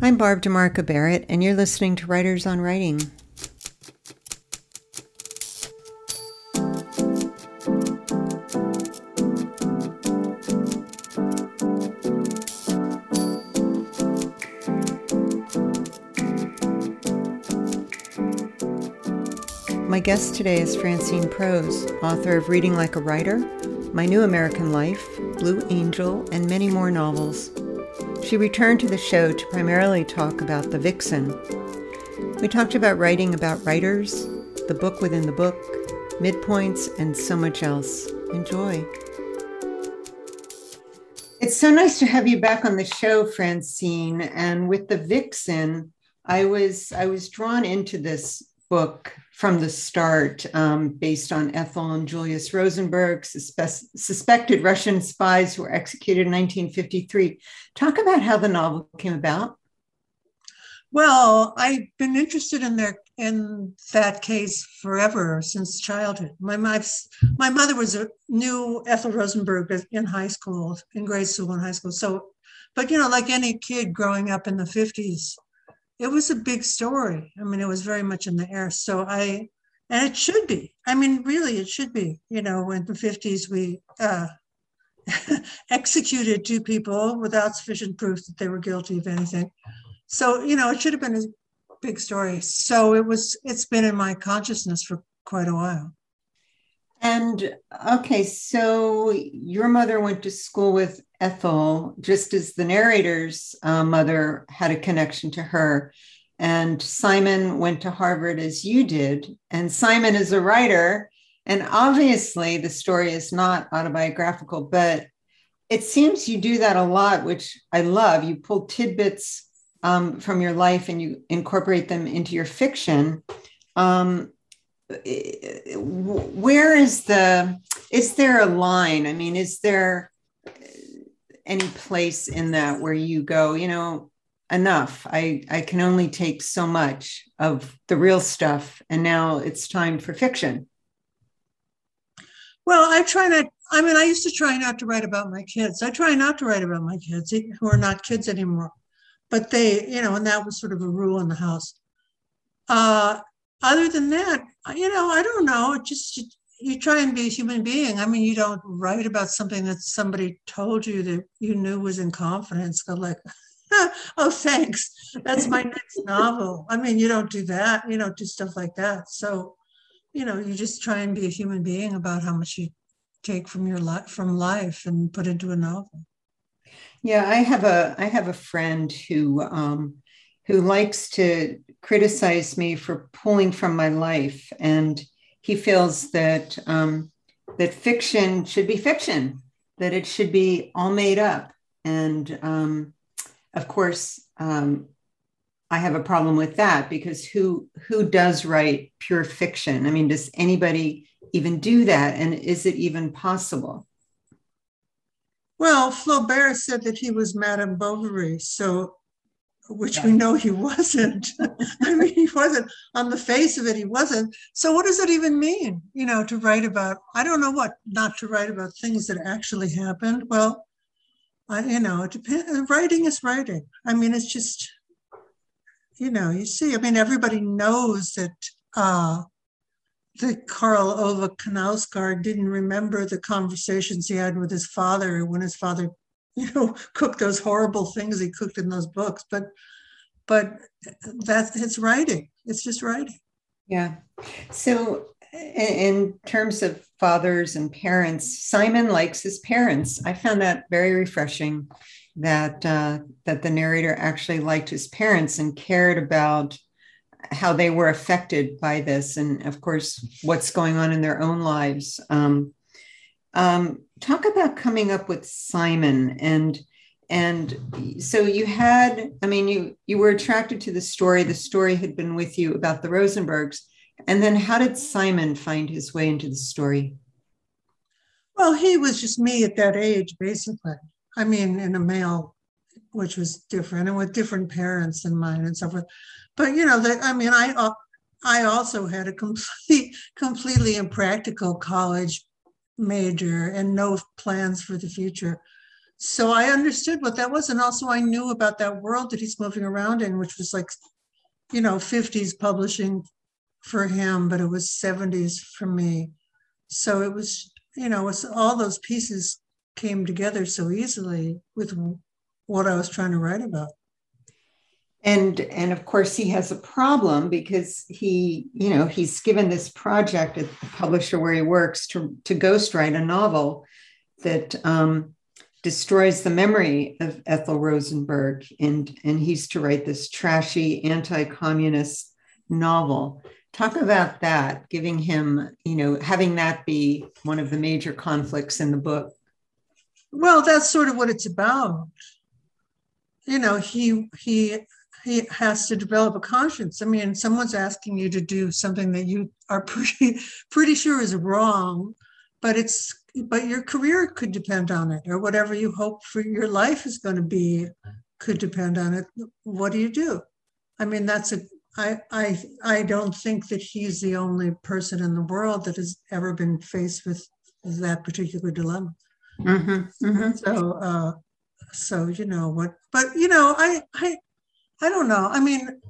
I'm Barb DeMarco Barrett, and you're listening to Writers on Writing. My guest today is Francine Prose, author of Reading Like a Writer, My New American Life, Blue Angel, and many more novels. She returned to the show to primarily talk about The Vixen. We talked about writing about writers, the book within the book, midpoints, and so much else. Enjoy. It's so nice to have you back on the show, Francine. And with The Vixen, I was I was drawn into this book from the start, um, based on Ethel and Julius Rosenberg, suspe- suspected Russian spies who were executed in 1953. Talk about how the novel came about. Well, I've been interested in their in that case forever since childhood. My my, my mother was a knew Ethel Rosenberg in high school, in grade school and high school. So, but you know, like any kid growing up in the 50s, it was a big story. I mean, it was very much in the air. So I, and it should be. I mean, really, it should be. You know, in the 50s, we uh, executed two people without sufficient proof that they were guilty of anything. So, you know, it should have been a big story. So it was, it's been in my consciousness for quite a while. And okay, so your mother went to school with Ethel, just as the narrator's uh, mother had a connection to her. And Simon went to Harvard as you did. And Simon is a writer. And obviously, the story is not autobiographical, but it seems you do that a lot, which I love. You pull tidbits um, from your life and you incorporate them into your fiction. Um, where is the, is there a line? I mean, is there, any place in that where you go, you know, enough. I, I can only take so much of the real stuff. And now it's time for fiction. Well, I try not, I mean, I used to try not to write about my kids. I try not to write about my kids who are not kids anymore. But they, you know, and that was sort of a rule in the house. Uh, other than that, you know, I don't know. Just you try and be a human being. I mean, you don't write about something that somebody told you that you knew was in confidence. Go like, oh, thanks. That's my next novel. I mean, you don't do that. You don't do stuff like that. So, you know, you just try and be a human being about how much you take from your life from life and put into a novel. Yeah, I have a I have a friend who um, who likes to criticize me for pulling from my life and he feels that um, that fiction should be fiction, that it should be all made up. And um, of course, um, I have a problem with that because who who does write pure fiction? I mean, does anybody even do that? And is it even possible? Well, Flaubert said that he was Madame Bovary, so which we know he wasn't. I mean, he wasn't on the face of it, he wasn't. So, what does it even mean, you know, to write about? I don't know what not to write about things that actually happened. Well, I, you know, it depends. Writing is writing. I mean, it's just, you know, you see, I mean, everybody knows that uh, that Karl Ove Knausgaard didn't remember the conversations he had with his father when his father you know cook those horrible things he cooked in those books but but that's it's writing. It's just writing. Yeah. So in terms of fathers and parents simon likes his parents. I found that very refreshing that uh, that the narrator actually liked his parents and cared about how they were affected by this and of course what's going on in their own lives. Um, um, talk about coming up with Simon and and so you had i mean you you were attracted to the story. The story had been with you about the rosenbergs. And then how did simon find his way into the story? Well he was just me at that age basically. I mean in a male which was different and with different parents than mine and so forth. But you know that i mean i i also had a complete completely impractical college major and no plans for the future. so I understood what that was. And also I knew about that world that he's moving around in, which was like, you know, 50s publishing for him, but it was 70s for me. So it was, you know, was all those pieces came together so easily with what I was trying to write about. And and of course he has a problem because he, you know, he's given this project at the publisher where he works to to ghostwrite a novel that um, destroys the memory of Ethel Rosenberg, and and he's to write this trashy anti-communist novel. Talk about that, giving him, you know, having that be one of the major conflicts in the book. Well, that's sort of what it's about. You know, he he has to develop a conscience. I mean, someone's asking you to do something that you are pretty pretty sure is wrong, but it's but your career could depend on it, or whatever you hope for your life is going to be could depend on it. What do you do? I mean, that's a I I I don't think that he's the only person in the world that has ever been faced with that particular dilemma. Mm-hmm, mm-hmm. So, uh, so you know what? But you know, I I I don't know. I mean,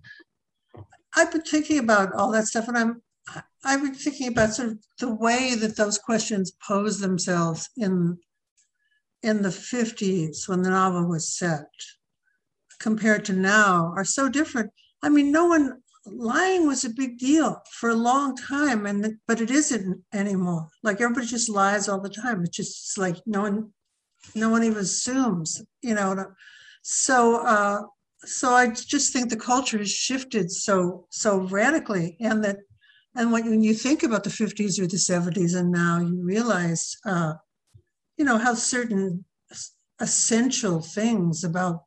I've been thinking about all that stuff, and I'm I've been thinking about sort of the way that those questions pose themselves in in the 50s when the novel was set compared to now are so different. I mean, no one lying was a big deal for a long time and but it isn't anymore like everybody just lies all the time it's just like no one no one even assumes you know so uh so i just think the culture has shifted so so radically and that and when you think about the 50s or the 70s and now you realize uh you know how certain essential things about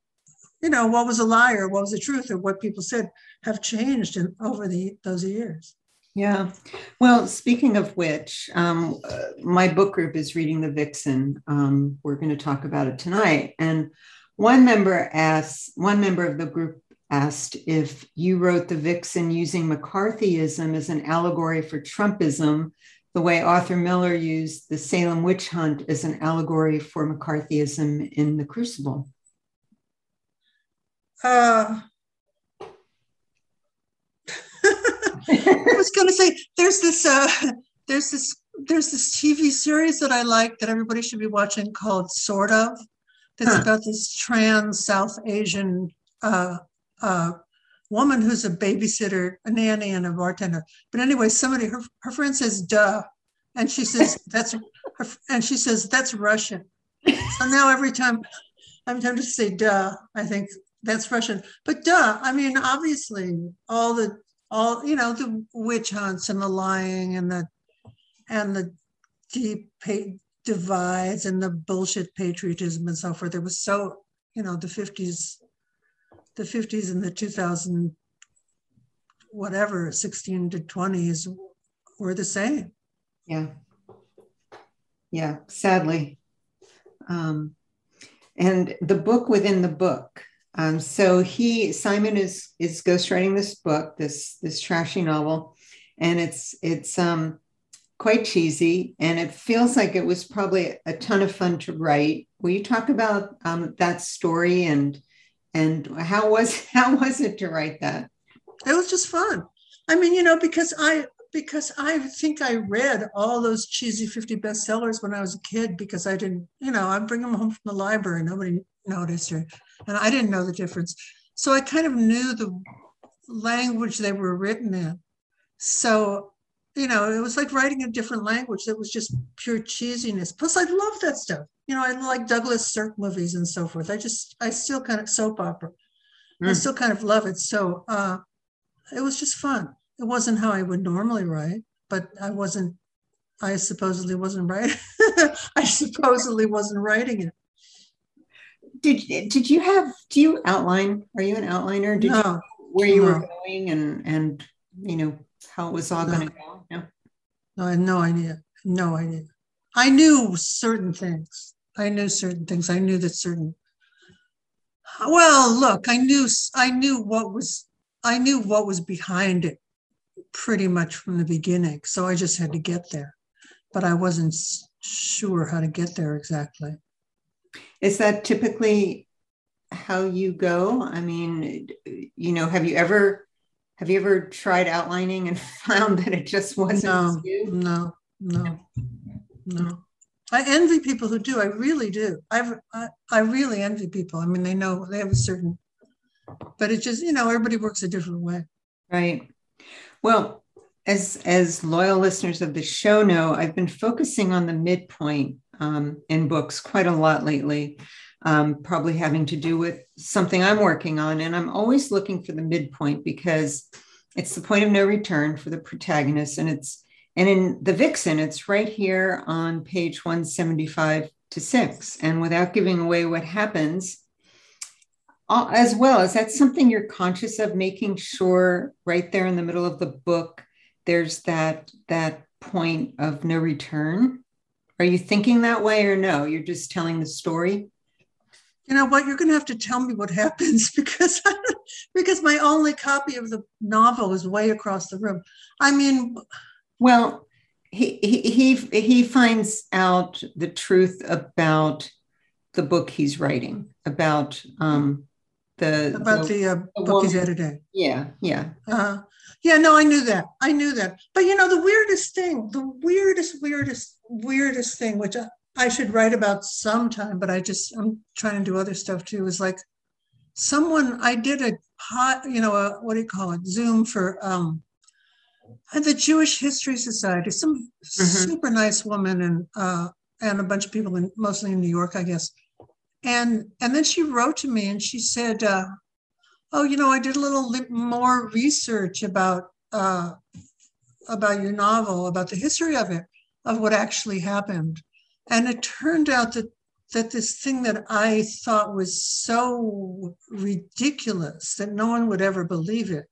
you know what was a lie or what was the truth or what people said have changed in, over the those years. Yeah. Well, speaking of which, um, uh, my book group is reading The Vixen. Um, we're going to talk about it tonight. And one member asked, one member of the group asked if you wrote The Vixen using McCarthyism as an allegory for Trumpism, the way Arthur Miller used the Salem witch hunt as an allegory for McCarthyism in The Crucible. Uh, I was going to say there's this uh, there's this there's this TV series that I like that everybody should be watching called Sort of. That's huh. about this trans South Asian uh, uh, woman who's a babysitter, a nanny, and a bartender. But anyway, somebody her her friend says "duh," and she says that's her, and she says that's Russian. So now every time I'm tempted to say "duh," I think that's Russian. But duh, I mean, obviously, all the all you know the witch hunts and the lying and the and the deep divides and the bullshit patriotism and so forth. It was so you know the fifties, the fifties and the two thousand whatever sixteen to twenties were the same. Yeah. Yeah. Sadly. Um, and the book within the book um, so he Simon is is ghostwriting this book, this this trashy novel, and it's it's um, quite cheesy, and it feels like it was probably a ton of fun to write. Will you talk about um, that story and and how was how was it to write that? It was just fun. I mean, you know, because I because I think I read all those cheesy 50 bestsellers when I was a kid because I didn't, you know, I'd bring them home from the library. Nobody noticed or and I didn't know the difference. So I kind of knew the language they were written in. So, you know, it was like writing a different language that was just pure cheesiness. Plus, I love that stuff. You know, I like Douglas Sirk movies and so forth. I just, I still kind of soap opera. Mm. I hmm. still kind of love it. So uh, it was just fun. It wasn't how I would normally write, but I wasn't, I supposedly wasn't writing. I supposedly wasn't writing it did did you have do you outline are you an outliner did no. you where you no. were going and and you know how it was all no. going to go no i had no idea. No idea. I knew certain things. I knew certain things. I knew that certain well look i knew i knew what was i knew what was behind it pretty much from the beginning. So i just had to get there but i wasn't sure how to get there exactly. Is that typically how you go? I mean, you know, have you ever have you ever tried outlining and found that it just wasn't no, no, no, no. I envy people who do. I really do. I've, I I really envy people. I mean, they know they have a certain, but it's just you know everybody works a different way. Right. Well, as as loyal listeners of the show know, I've been focusing on the midpoint um, in books quite a lot lately, um, probably having to do with something I'm working on. And I'm always looking for the midpoint because it's the point of no return for the protagonist. And it's and in the vixen, it's right here on page 175 to 6. And without giving away what happens, as well, is that something you're conscious of making sure right there in the middle of the book there's that that point of no return? Are you thinking that way or no? You're just telling the story? You know what? You're going to have to tell me what happens because because my only copy of the novel is way across the room. I mean, well, he he he finds out the truth about the book he's writing about um the about the, the, uh, the book he's editing. Yeah, yeah. Uh, yeah, no, I knew that. I knew that. But you know, the weirdest thing, the weirdest, weirdest, weirdest thing, which I, I should write about sometime, but I just I'm trying to do other stuff too. Is like someone I did a pot, you know, a, what do you call it? Zoom for um the Jewish History Society. Some mm-hmm. super nice woman and uh and a bunch of people in mostly in New York, I guess. And and then she wrote to me and she said, uh, oh, you know, I did a little more research about uh, about your novel, about the history of it, of what actually happened, and it turned out that that this thing that I thought was so ridiculous that no one would ever believe it,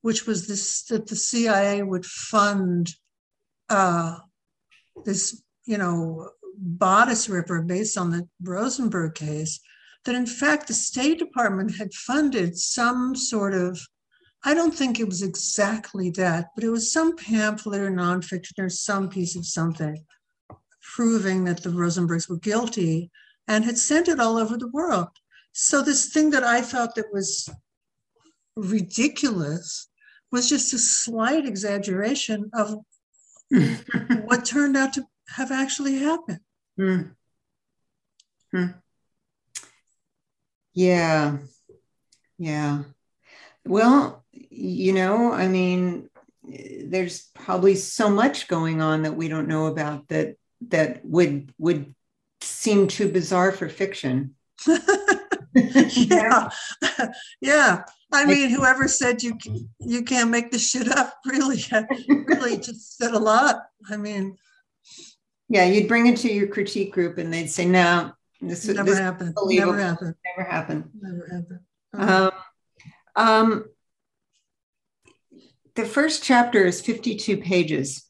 which was this that the CIA would fund uh, this, you know, bodice ripper based on the Rosenberg case that in fact the State Department had funded some sort of, I don't think it was exactly that, but it was some pamphlet or nonfiction or some piece of something proving that the Rosenbergs were guilty and had sent it all over the world. So this thing that I thought that was ridiculous was just a slight exaggeration of what turned out to have actually happened. Mm. Hmm. Yeah. Yeah. Well, you know, I mean, there's probably so much going on that we don't know about that that would would seem too bizarre for fiction. yeah. yeah. I mean, whoever said you you can't make this shit up really really just said a lot. I mean, yeah, you'd bring it to your critique group and they'd say, no, this would never this happened. Never happened. Never happened. Never happened. Um, um, the first chapter is 52 pages.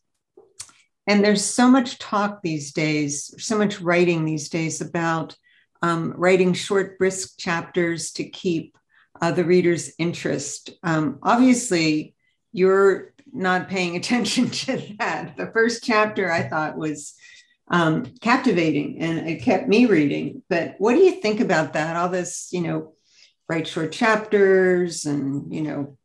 And there's so much talk these days, so much writing these days about um, writing short, brisk chapters to keep uh, the reader's interest. Um, obviously, you're not paying attention to that. The first chapter I thought was um, captivating and it kept me reading. But what do you think about that? All this, you know, write short chapters and, you know,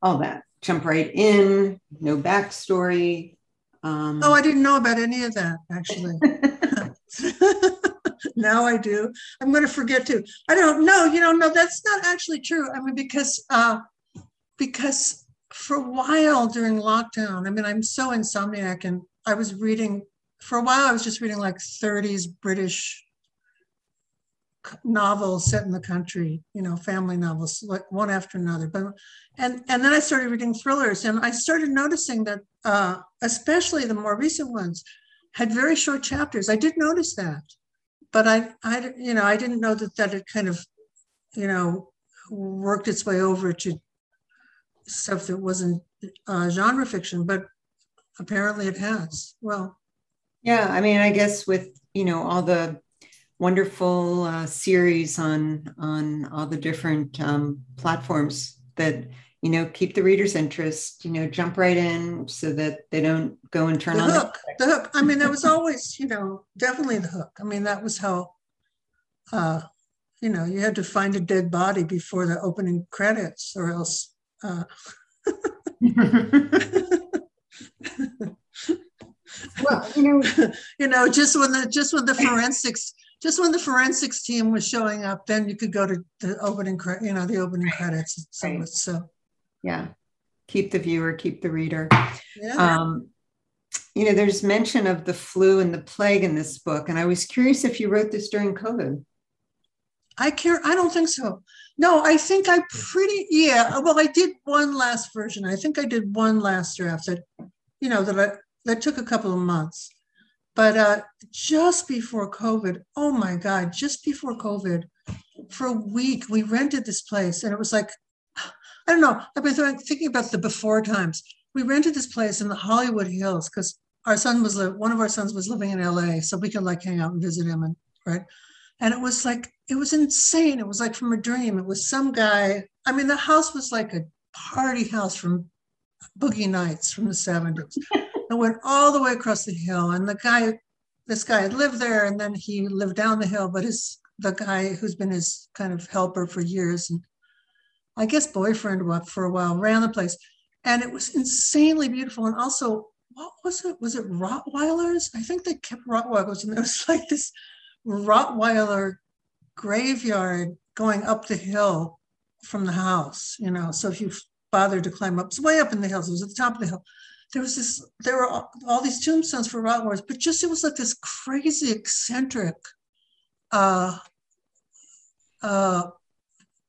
all that. Jump right in, no backstory. Um, oh, I didn't know about any of that actually. now I do. I'm going to forget to. I don't know. You know, no, that's not actually true. I mean, because uh, because for a while during lockdown, I mean, I'm so insomniac, and I was reading for a while. I was just reading like 30s British novels set in the country, you know, family novels, like one after another. But and and then I started reading thrillers, and I started noticing that, uh, especially the more recent ones, had very short chapters. I did notice that, but I, I, you know, I didn't know that that had kind of, you know, worked its way over to stuff that wasn't uh, genre fiction, but apparently it has. Well, yeah, I mean, I guess with you know all the wonderful uh, series on on all the different um, platforms that you know, keep the reader's interest, you know, jump right in so that they don't go and turn the on hook. The, the hook. I mean, that was always, you know, definitely the hook. I mean, that was how, uh, you know, you had to find a dead body before the opening credits, or else. Uh, well, you know, you know, just when the just when the forensics just when the forensics team was showing up, then you could go to the opening, you know, the opening credits. So, right. so. Yeah. Keep the viewer keep the reader. Yeah. um, you know there's mention of the flu and the plague in this book and i was curious if you wrote this during covid. I care i don't think so. No i think i pretty yeah well i did one last version. I think i did one last draft that you know that I, that took a couple of months but uh, just before covid oh my god just before covid for a week we rented this place and it was like I don't know. I've been thinking about the before times. We rented this place in the Hollywood Hills because our son was one of our sons was living in LA, so we could like hang out and visit him and right. And it was like it was insane. It was like from a dream. It was some guy. I mean, the house was like a party house from Boogie Nights from the 70s. it went all the way across the hill. And the guy, this guy had lived there and then he lived down the hill, but his the guy who's been his kind of helper for years and I guess boyfriend for a while, ran the place. And it was insanely beautiful. And also, what was it? Was it Rottweilers? I think they kept Rottweilers. And there was like this Rottweiler graveyard going up the hill from the house, you know. So if you bothered to climb up, it's way up in the hills, it was at the top of the hill. There was this, there were all, all these tombstones for Rottweilers, but just it was like this crazy eccentric uh, uh,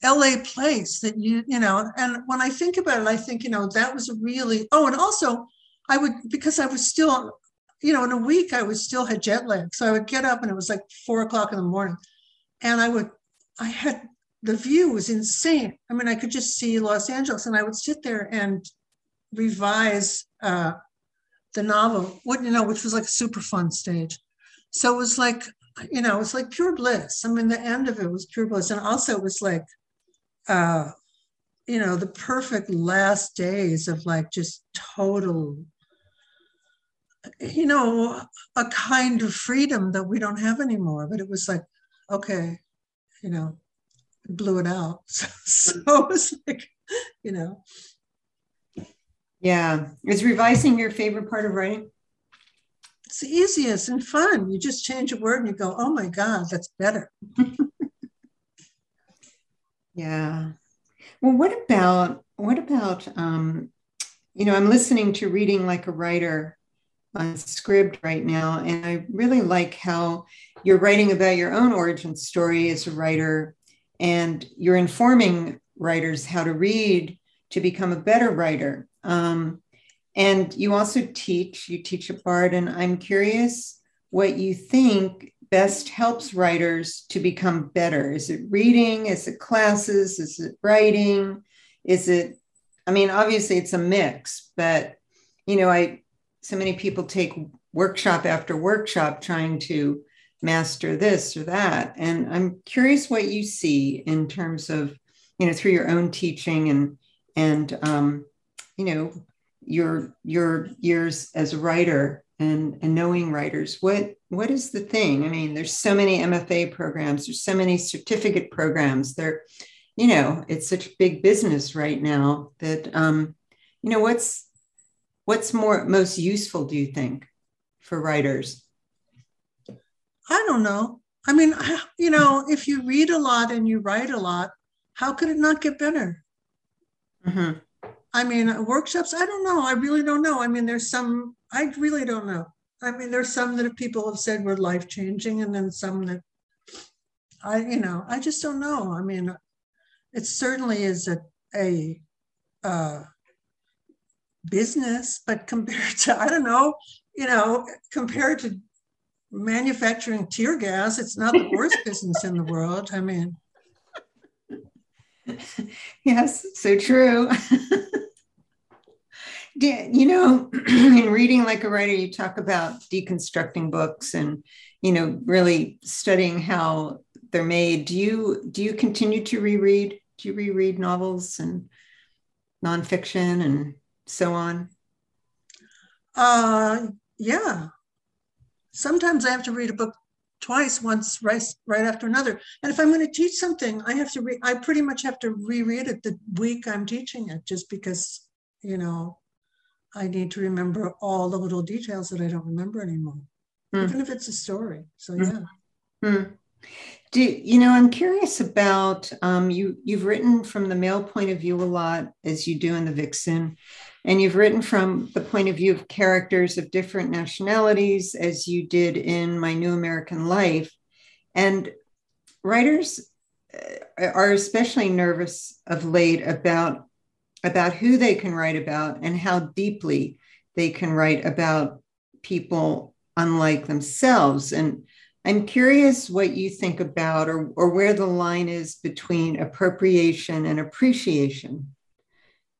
LA place that you, you know, and when I think about it, I think, you know, that was really, oh, and also I would, because I was still, you know, in a week, I was still had jet lag. So I would get up and it was like four o'clock in the morning. And I would, I had, the view was insane. I mean, I could just see Los Angeles and I would sit there and revise uh, the novel, what, you know, which was like a super fun stage. So it was like, you know, it was like pure bliss. I mean, the end of it was pure bliss. And also it was like, uh, you know, the perfect last days of like just total, you know, a kind of freedom that we don't have anymore. But it was like, okay, you know, blew it out. So, so it was like, you know. Yeah. Is revising your favorite part of writing? It's the easiest and fun. You just change a word and you go, oh my God, that's better. Yeah. Well, what about what about um, you know, I'm listening to reading like a writer on Scribd right now, and I really like how you're writing about your own origin story as a writer, and you're informing writers how to read to become a better writer. Um, and you also teach, you teach at Bard, and I'm curious what you think best helps writers to become better? Is it reading? Is it classes? Is it writing? Is it, I mean, obviously it's a mix, but, you know, I, so many people take workshop after workshop trying to master this or that. And I'm curious what you see in terms of, you know, through your own teaching and, and, um, you know, your, your years as a writer and, and knowing writers what what is the thing? I mean there's so many mfa programs there's so many certificate programs. There you know it's such a big business right now that um, you know what's what's more most useful do you think for writers? I don't know. I mean you know if you read a lot and you write a lot how could it not get better? Mm-hmm. I mean workshops i don't know i really don't know i mean there's some I really don't know. I mean, there's some that people have said were life changing, and then some that I, you know, I just don't know. I mean, it certainly is a a uh, business, but compared to I don't know, you know, compared to manufacturing tear gas, it's not the worst business in the world. I mean, yes, so true. you know, in reading like a writer, you talk about deconstructing books and, you know, really studying how they're made. Do you do you continue to reread? Do you reread novels and? nonfiction and so on? Uh, yeah. Sometimes I have to read a book twice, once right, right after another. And if I'm going to teach something, I have to read, I pretty much have to reread it the week I'm teaching it just because, you know, I need to remember all the little details that I don't remember anymore, mm. even if it's a story. So, hmm. yeah. Mm. Do you know? I'm curious about um, you. You've written from the male point of view a lot, as you do in the Vixen, and you've written from the point of view of characters of different nationalities, as you did in My New American Life. And writers uh, are especially nervous of late about about who they can write about and how deeply they can write about people unlike themselves. And I'm curious what you think about or, or where the line is between appropriation and appreciation.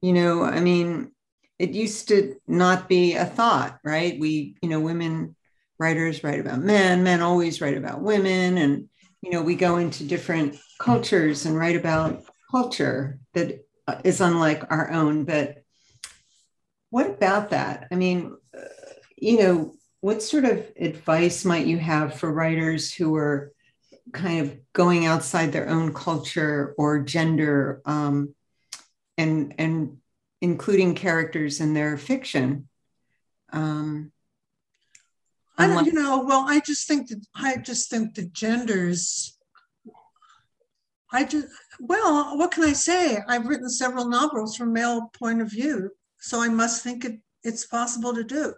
You know, I mean, it used to not be a thought, right? We, you know, women writers write about men, men always write about women. And, you know, we go into different cultures and write about culture that is unlike our own. But what about that? I mean, you know, what sort of advice might you have for writers who are kind of going outside their own culture or gender um, and and including characters in their fiction um, I don't, you know, well, I just think that I just think the genders. I just well, what can I say? I've written several novels from male point of view, so I must think it, it's possible to do.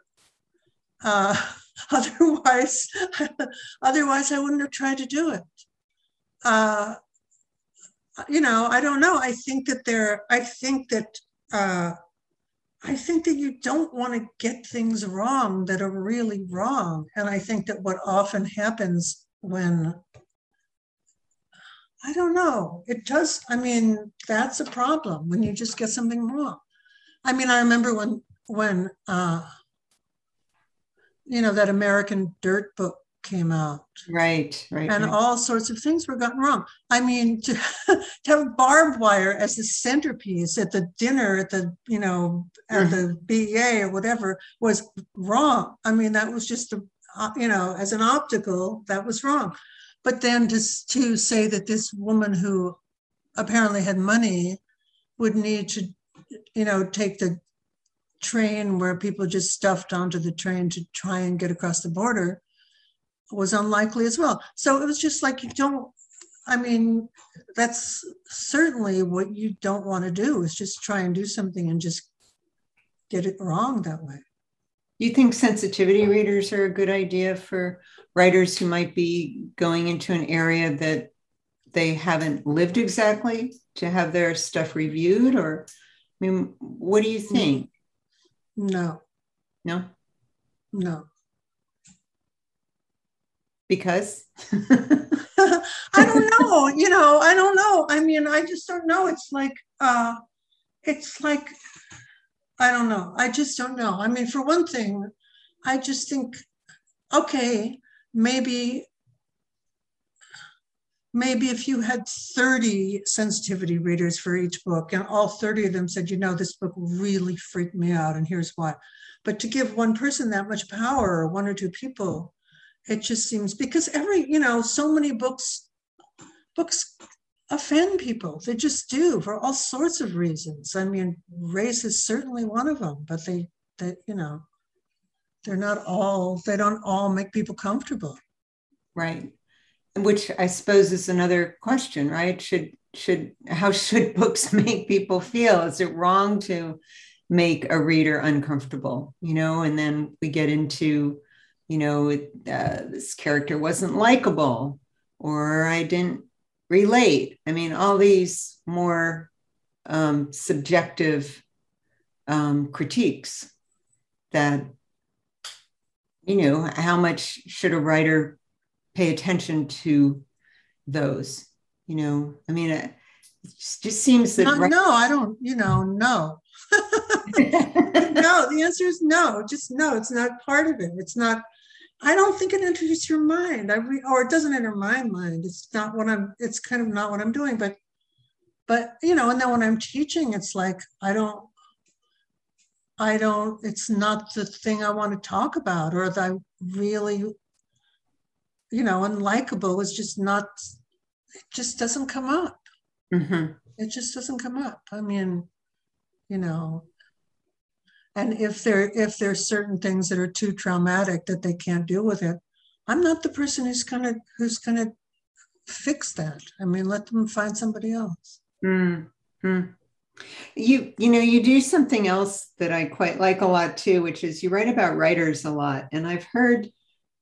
Uh, otherwise, otherwise I wouldn't have tried to do it. Uh, you know, I don't know. I think that there. I think that. Uh, I think that you don't want to get things wrong that are really wrong, and I think that what often happens when I don't know. It does. I mean, that's a problem when you just get something wrong. I mean, I remember when when uh, you know that American Dirt book came out. Right, right. And right. all sorts of things were gotten wrong. I mean, to, to have barbed wire as the centerpiece at the dinner at the, you know, at mm-hmm. the BEA or whatever was wrong. I mean, that was just a, uh, you know, as an optical, that was wrong. But then to, to say that this woman who apparently had money would need to, you know, take the train where people just stuffed onto the train to try and get across the border was unlikely as well. So it was just like you don't, I mean, that's certainly what you don't want to do is just try and do something and just get it wrong that way. You think sensitivity readers are a good idea for writers who might be going into an area that they haven't lived exactly to have their stuff reviewed? Or, I mean, what do you think? No. No? No. Because? I don't know. You know, I don't know. I mean, I just don't know. It's like, uh, it's like, I don't know. I just don't know. I mean, for one thing, I just think, okay, maybe maybe if you had 30 sensitivity readers for each book and all 30 of them said you know this book really freaked me out and here's why but to give one person that much power or one or two people it just seems because every you know so many books books offend people. They just do for all sorts of reasons. I mean race is certainly one of them but they they you know they're not all they don't all make people comfortable. Right. Which i suppose is another question right? Should should how should books make people feel? Is it wrong to make a reader uncomfortable you know? And then we get into you know uh, this character wasn't likable or i didn't relate i mean all these more um, subjective um, critiques that you know, how much should a writer pay attention to those? You know, I mean, it just seems that. No, right- no I don't, you know, no. no, the answer is no. Just no, it's not part of it. It's not. I don't think it enters your mind. I re, or it doesn't enter my mind. It's not what I'm. It's kind of not what I'm doing. But, but you know, and then when I'm teaching, it's like I don't, I don't. It's not the thing I want to talk about, or that I really, you know, unlikable is just not. It just doesn't come up. Mm-hmm. It just doesn't come up. I mean, you know, and if there if there's certain things that are too traumatic that they can't deal with it, I'm not the person who's gonna who's gonna fix that. I mean, let them find somebody else. Mm-hmm. You you know you do something else that I quite like a lot too, which is you write about writers a lot, and I've heard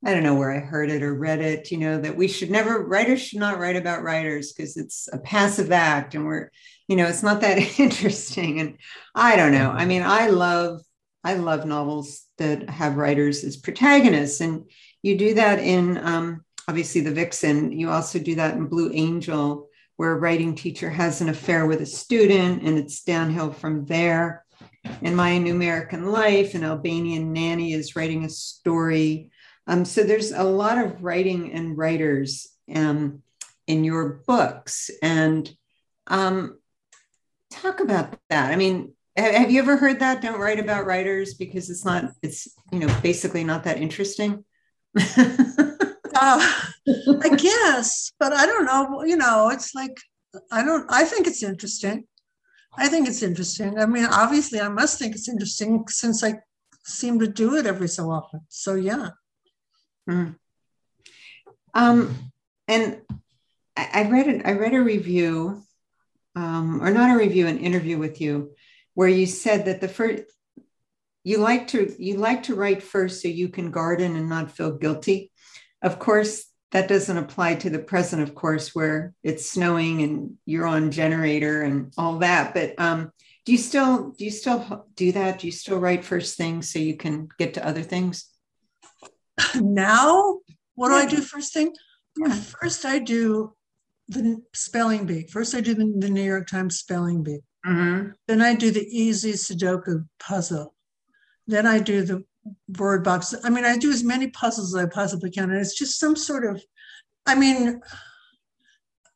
I don't know where I heard it or read it, you know, that we should never writers should not write about writers because it's a passive act and we're you know it's not that interesting and I don't know. I mean, I love I love novels that have writers as protagonists and you do that in um, obviously the Vixen. You also do that in Blue Angel, where a writing teacher has an affair with a student, and it's downhill from there. In My New American Life, an Albanian nanny is writing a story. Um, so there's a lot of writing and writers um, in your books. And um, talk about that. I mean, have you ever heard that? Don't write about writers because it's not, it's, you know, basically not that interesting. uh, I guess, but I don't know. You know, it's like I don't. I think it's interesting. I think it's interesting. I mean, obviously, I must think it's interesting since I seem to do it every so often. So yeah. Hmm. Um, and I, I read it. I read a review, um, or not a review, an interview with you, where you said that the first you like to you like to write first so you can garden and not feel guilty of course, that doesn't apply to the present, of course, where it's snowing and you're on generator and all that. But um, do you still do you still do that? Do you still write first things so you can get to other things? Now, what do I do first thing? First, I do the spelling bee. First, I do the, the New York Times spelling bee. Mm-hmm. Then I do the easy Sudoku puzzle. Then I do the word box. I mean, I do as many puzzles as I possibly can, and it's just some sort of. I mean,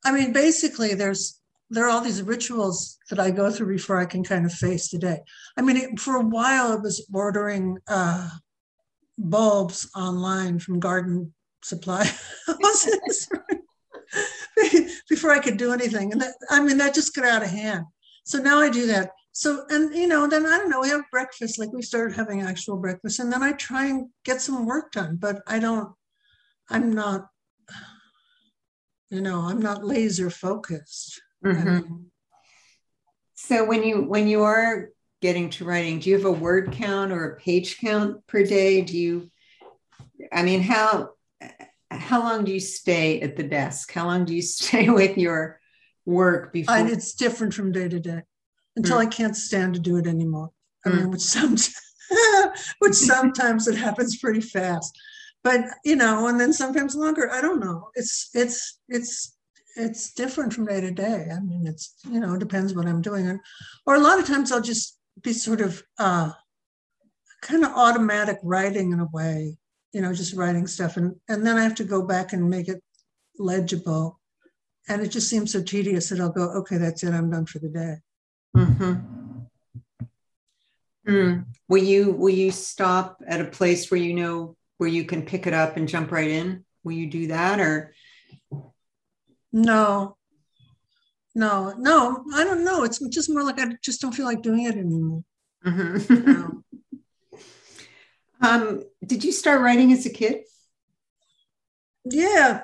I mean, basically, there's there are all these rituals that I go through before I can kind of face the day. I mean, it, for a while, I was ordering uh, bulbs online from garden supply houses before I could do anything, and that, I mean, that just got out of hand. So now I do that so and you know then i don't know we have breakfast like we started having actual breakfast and then i try and get some work done but i don't i'm not you know i'm not laser focused mm-hmm. so when you when you are getting to writing do you have a word count or a page count per day do you i mean how how long do you stay at the desk how long do you stay with your work before and it's different from day to day until mm. I can't stand to do it anymore. I mean, mm. which sometimes, which sometimes it happens pretty fast, but you know, and then sometimes longer. I don't know. It's it's it's it's different from day to day. I mean, it's you know, it depends what I'm doing, or a lot of times I'll just be sort of uh, kind of automatic writing in a way, you know, just writing stuff, and and then I have to go back and make it legible, and it just seems so tedious that I'll go, okay, that's it, I'm done for the day. Mm-hmm. Mm. Will you will you stop at a place where you know where you can pick it up and jump right in? Will you do that or? No, no, no. I don't know. It's just more like I just don't feel like doing it anymore. Mm-hmm. no. um, did you start writing as a kid? Yeah,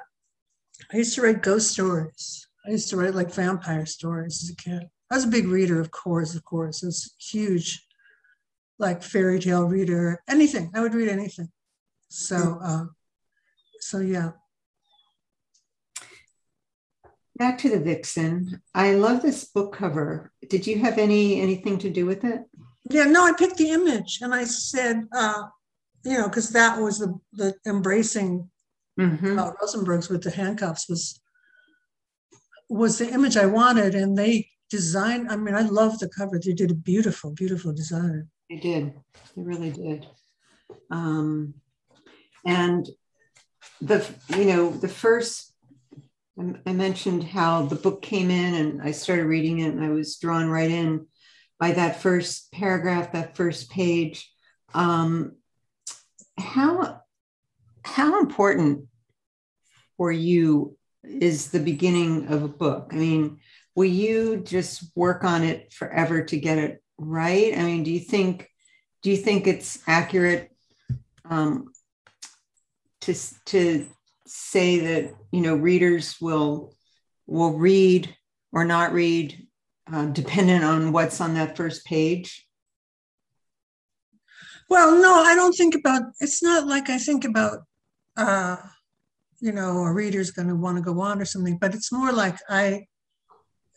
I used to write ghost stories. I used to write like vampire stories as a kid. I was a big reader, of course, of course. I was huge, like fairy tale reader, anything. I would read anything. So, uh, so yeah. Back to the Vixen. I love this book cover. Did you have any anything to do with it? Yeah, no, I picked the image and I said, uh, you know, because that was the the embracing mm-hmm. uh, Rosenbergs with the handcuffs was was the image I wanted, and they designed. I mean, I love the cover. They did a beautiful, beautiful design. They did. They really did. Um, and the you know the first I mentioned how the book came in and I started reading it and I was drawn right in by that first paragraph, that first page. Um, how how important for you is the beginning of a book? I mean, will you just work on it forever to get it right? I mean, do you think do you think it's accurate um, to to say that you know readers will will read or not read uh, dependent on what's on that first page? Well, no, I don't think about. It's not like I think about. Uh, you know, a reader's going to want to go on or something, but it's more like I,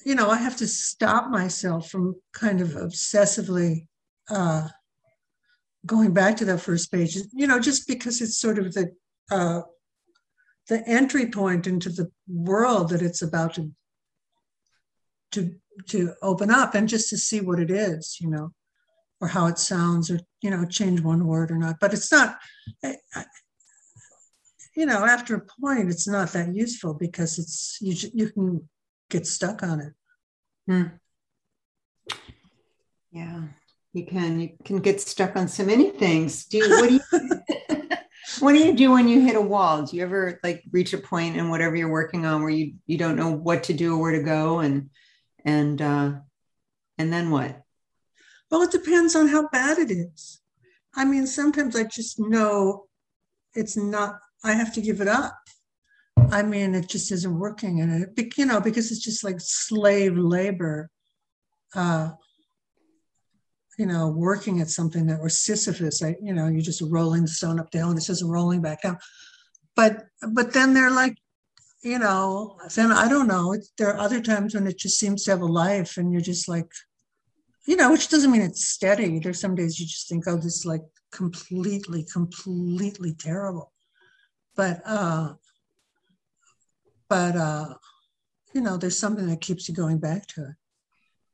you know, I have to stop myself from kind of obsessively uh, going back to that first page, you know, just because it's sort of the uh, the entry point into the world that it's about to to to open up and just to see what it is, you know, or how it sounds, or you know, change one word or not. But it's not, you know, after a point, it's not that useful because it's you you can get stuck on it. Hmm. Yeah, you can. You can get stuck on so many things. Do you, what do you what do you do when you hit a wall? Do you ever like reach a point in whatever you're working on where you you don't know what to do or where to go and and uh and then what? Well, it depends on how bad it is. I mean, sometimes I just know it's not I have to give it up. I mean, it just isn't working, and it, you know, because it's just like slave labor. Uh, you know, working at something that, was Sisyphus, I, you know, you're just rolling the stone up the hill and it's just rolling back down. But, but then they're like, you know, then I don't know. There are other times when it just seems to have a life and you're just like, you know, which doesn't mean it's steady. There's some days you just think, oh, this is like completely, completely terrible but uh, but uh, you know, there's something that keeps you going back to it.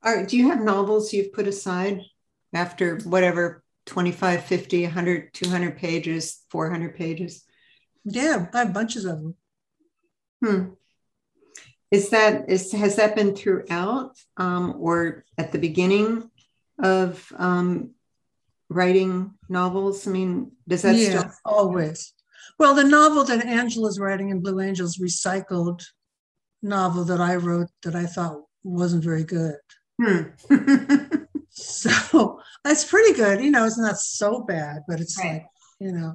All right. Do you have novels you've put aside after whatever 25, 50, 100, 200 pages, 400 pages? Yeah, I have bunches of them. Hmm. Is that is has that been throughout um, or at the beginning of um, writing novels? I mean, does that yeah, still always? Well, the novel that Angela's writing in Blue Angels recycled novel that I wrote that I thought wasn't very good. Hmm. so it's pretty good. You know, it's not so bad, but it's right. like, you know,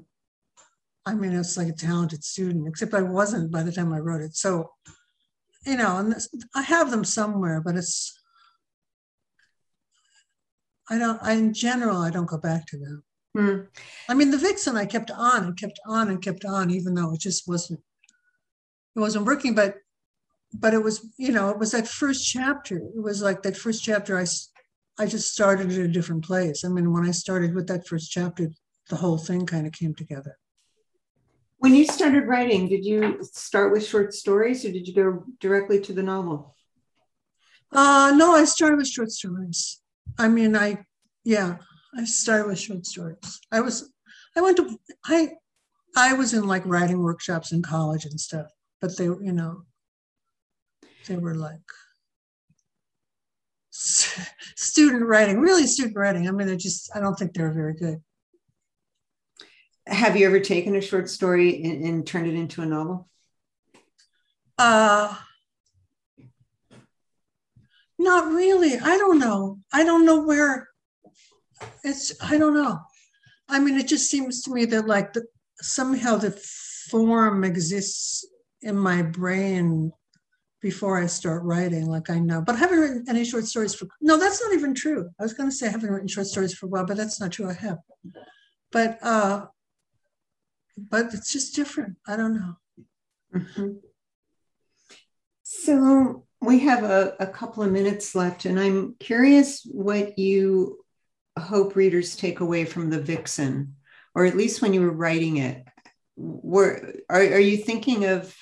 I mean, it's like a talented student, except I wasn't by the time I wrote it. So, you know, and this, I have them somewhere, but it's, I don't, I, in general, I don't go back to them. Hmm. I mean, the vixen I kept on and kept on and kept on, even though it just wasn't it wasn't working. But but it was you know it was that first chapter. It was like that first chapter. I I just started at a different place. I mean, when I started with that first chapter, the whole thing kind of came together. When you started writing, did you start with short stories or did you go directly to the novel? Uh, no, I started with short stories. I mean, I, yeah, I started with short stories. I was, I went to, I, I was in like writing workshops in college and stuff, but they, were you know, they were like student writing, really student writing. I mean, they just, I don't think they're very good. Have you ever taken a short story and, and turned it into a novel? Uh, not really. I don't know. I don't know where it's I don't know. I mean, it just seems to me that like the, somehow the form exists in my brain before I start writing. Like I know, but I haven't written any short stories for. No, that's not even true. I was going to say I haven't written short stories for a while, but that's not true. I have, but uh, but it's just different. I don't know. Mm-hmm. So we have a, a couple of minutes left, and I'm curious what you hope readers take away from the vixen or at least when you were writing it were are, are you thinking of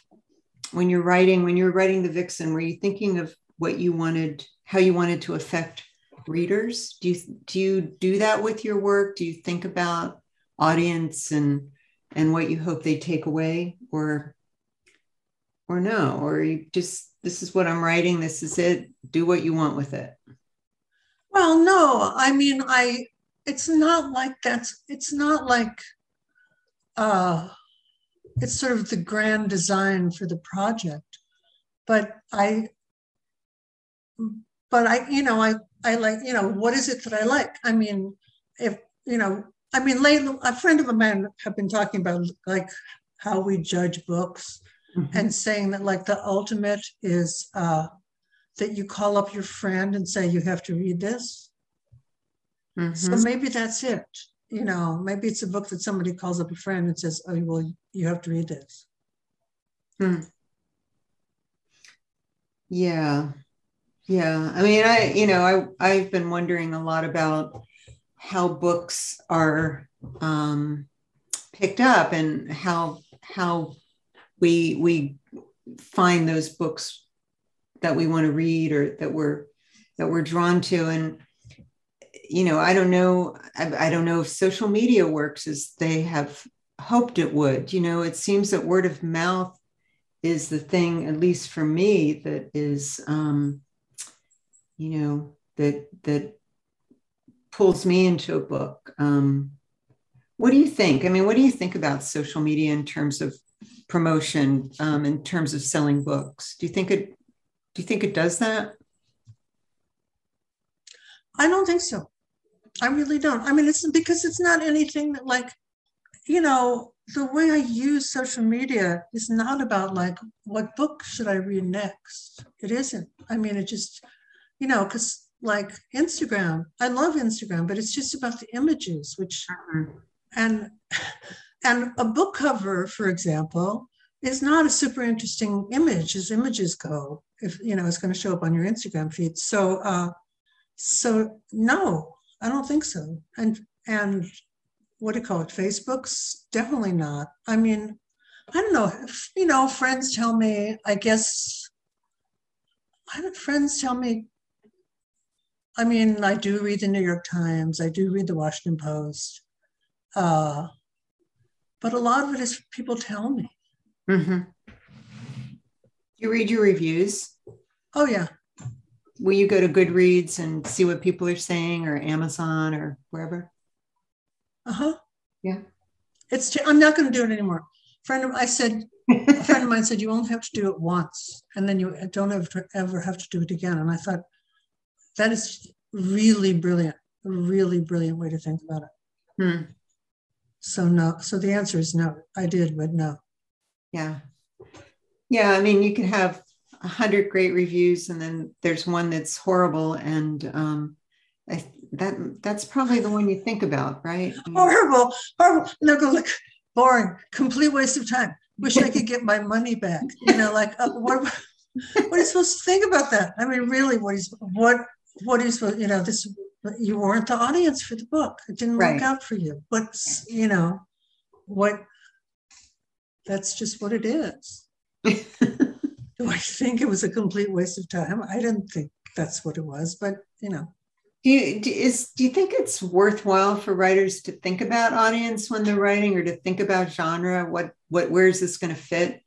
when you're writing when you're writing the vixen were you thinking of what you wanted how you wanted to affect readers? Do you do you do that with your work? Do you think about audience and and what you hope they take away or or no? Or you just this is what i'm writing this is it do what you want with it? Well no i mean i it's not like that's it's not like uh it's sort of the grand design for the project but i but i you know i i like you know what is it that i like i mean if you know i mean lately a friend of a mine have been talking about like how we judge books mm-hmm. and saying that like the ultimate is uh that you call up your friend and say you have to read this mm-hmm. so maybe that's it you know maybe it's a book that somebody calls up a friend and says oh well you have to read this. Hmm. yeah. Yeah. I mean i you know i i've been wondering a lot about how books are um, picked up and how how we we find those books that we want to read or that we're that we're drawn to. And you know i don't know I, I, don't know if social media works as they have hoped it would you know it seems that word of mouth is the thing at least for me that is um you know that that pulls me into a book. Um what do you think? I mean what do you think about social media in terms of promotion um in terms of selling books? Do you think it do you think it does that? I don't think so. I really don't. I mean, it's because it's not anything that, like, you know, the way I use social media is not about like what book should I read next. It isn't. I mean, it just, you know, because like Instagram, I love Instagram, but it's just about the images, which mm-hmm. and and a book cover, for example, is not a super interesting image as images go. If you know, it's going to show up on your Instagram feed. So, uh, so no, I don't think so. And and what do you call it? Facebook's definitely not. I mean, I don't know. If, you know, friends tell me. I guess. I don't. Friends tell me. I mean, I do read the New York Times. I do read the Washington Post. Uh, but a lot of it is people tell me. Mm-hmm. You read your reviews. Oh yeah, will you go to Goodreads and see what people are saying or Amazon or wherever? Uh huh. Yeah. It's. I'm not going to do it anymore. Friend of I said. a friend of mine said you only have to do it once, and then you don't ever ever have to do it again. And I thought that is really brilliant. A really brilliant way to think about it. Hmm. So no. So the answer is no. I did, but no. Yeah. Yeah. I mean, you can have a hundred great reviews, and then there's one that's horrible, and um, I, that that's probably the one you think about, right? Horrible, horrible. Go look, boring, complete waste of time. Wish I could get my money back. You know, like uh, what? What are you supposed to think about that? I mean, really, what is what? What is you know? This you weren't the audience for the book. It didn't right. work out for you. But you know, what? That's just what it is. do I think it was a complete waste of time? I didn't think that's what it was, but you know. Do you, is, do you think it's worthwhile for writers to think about audience when they're writing or to think about genre? What, what, where is this going to fit?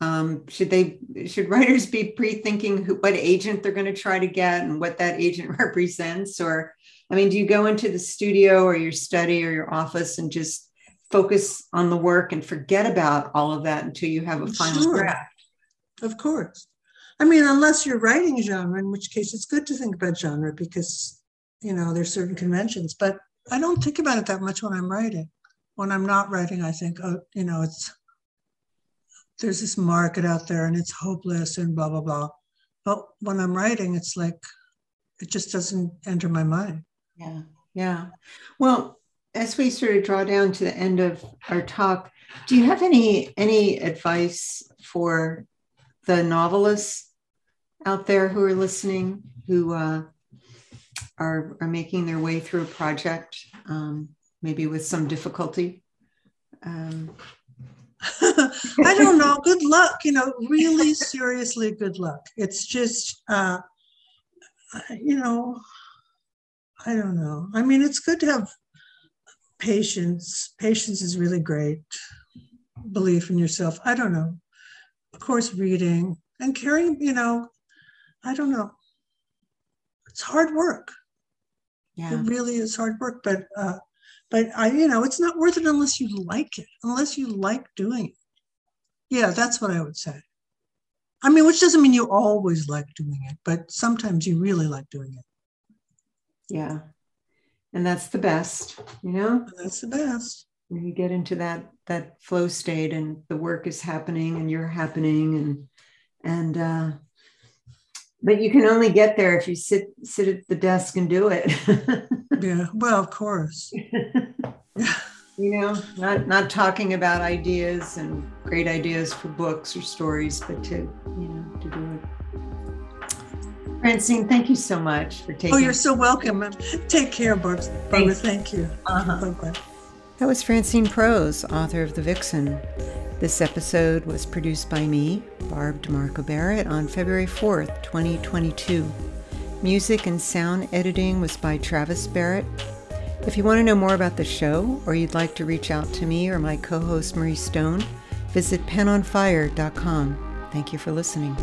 Um, should they, should writers be pre-thinking who, what agent they're going to try to get and what that agent represents? Or, I mean, do you go into the studio or your study or your office and just focus on the work and forget about all of that until you have a final sure. draft? Of course. I mean, unless you're writing genre, in which case it's good to think about genre because, you know, there's certain conventions. But I don't think about it that much when I'm writing. When I'm not writing, I think, oh, you know, it's there's this market out there and it's hopeless and blah blah blah. But when I'm writing, it's like it just doesn't enter my mind. Yeah, yeah. Well, as we sort of draw down to the end of our talk, do you have any any advice for the novelists out there who are listening who uh, are, are making their way through a project, um, maybe with some difficulty? Um, I don't know. Good luck. You know, really seriously, good luck. It's just, uh, you know, I don't know. I mean, it's good to have patience. Patience is really great. Belief in yourself. I don't know of course, reading and carrying, you know, I don't know. It's hard work. Yeah. It really is hard work, but uh, but I, you know, it's not worth it unless you like it, unless you like doing it. Yeah, that's what I would say. I mean, which doesn't mean you always like doing it, but sometimes you really like doing it. Yeah. And that's the best, you know? That's the best. When you get into that that flow state and the work is happening and you're happening and and uh but you can only get there if you sit sit at the desk and do it. yeah. Well, of course. you know not not talking about ideas and great ideas for books or stories but to you know to do it francine thank you so much for taking oh you're so welcome take care barbara, barbara thank you uh-huh. Bye-bye. That was francine prose author of the vixen this episode was produced by me barb demarco barrett on february 4th 2022 music and sound editing was by travis barrett if you want to know more about the show or you'd like to reach out to me or my co host Marrie Stone, visit penonfire.com. Thank you for listening.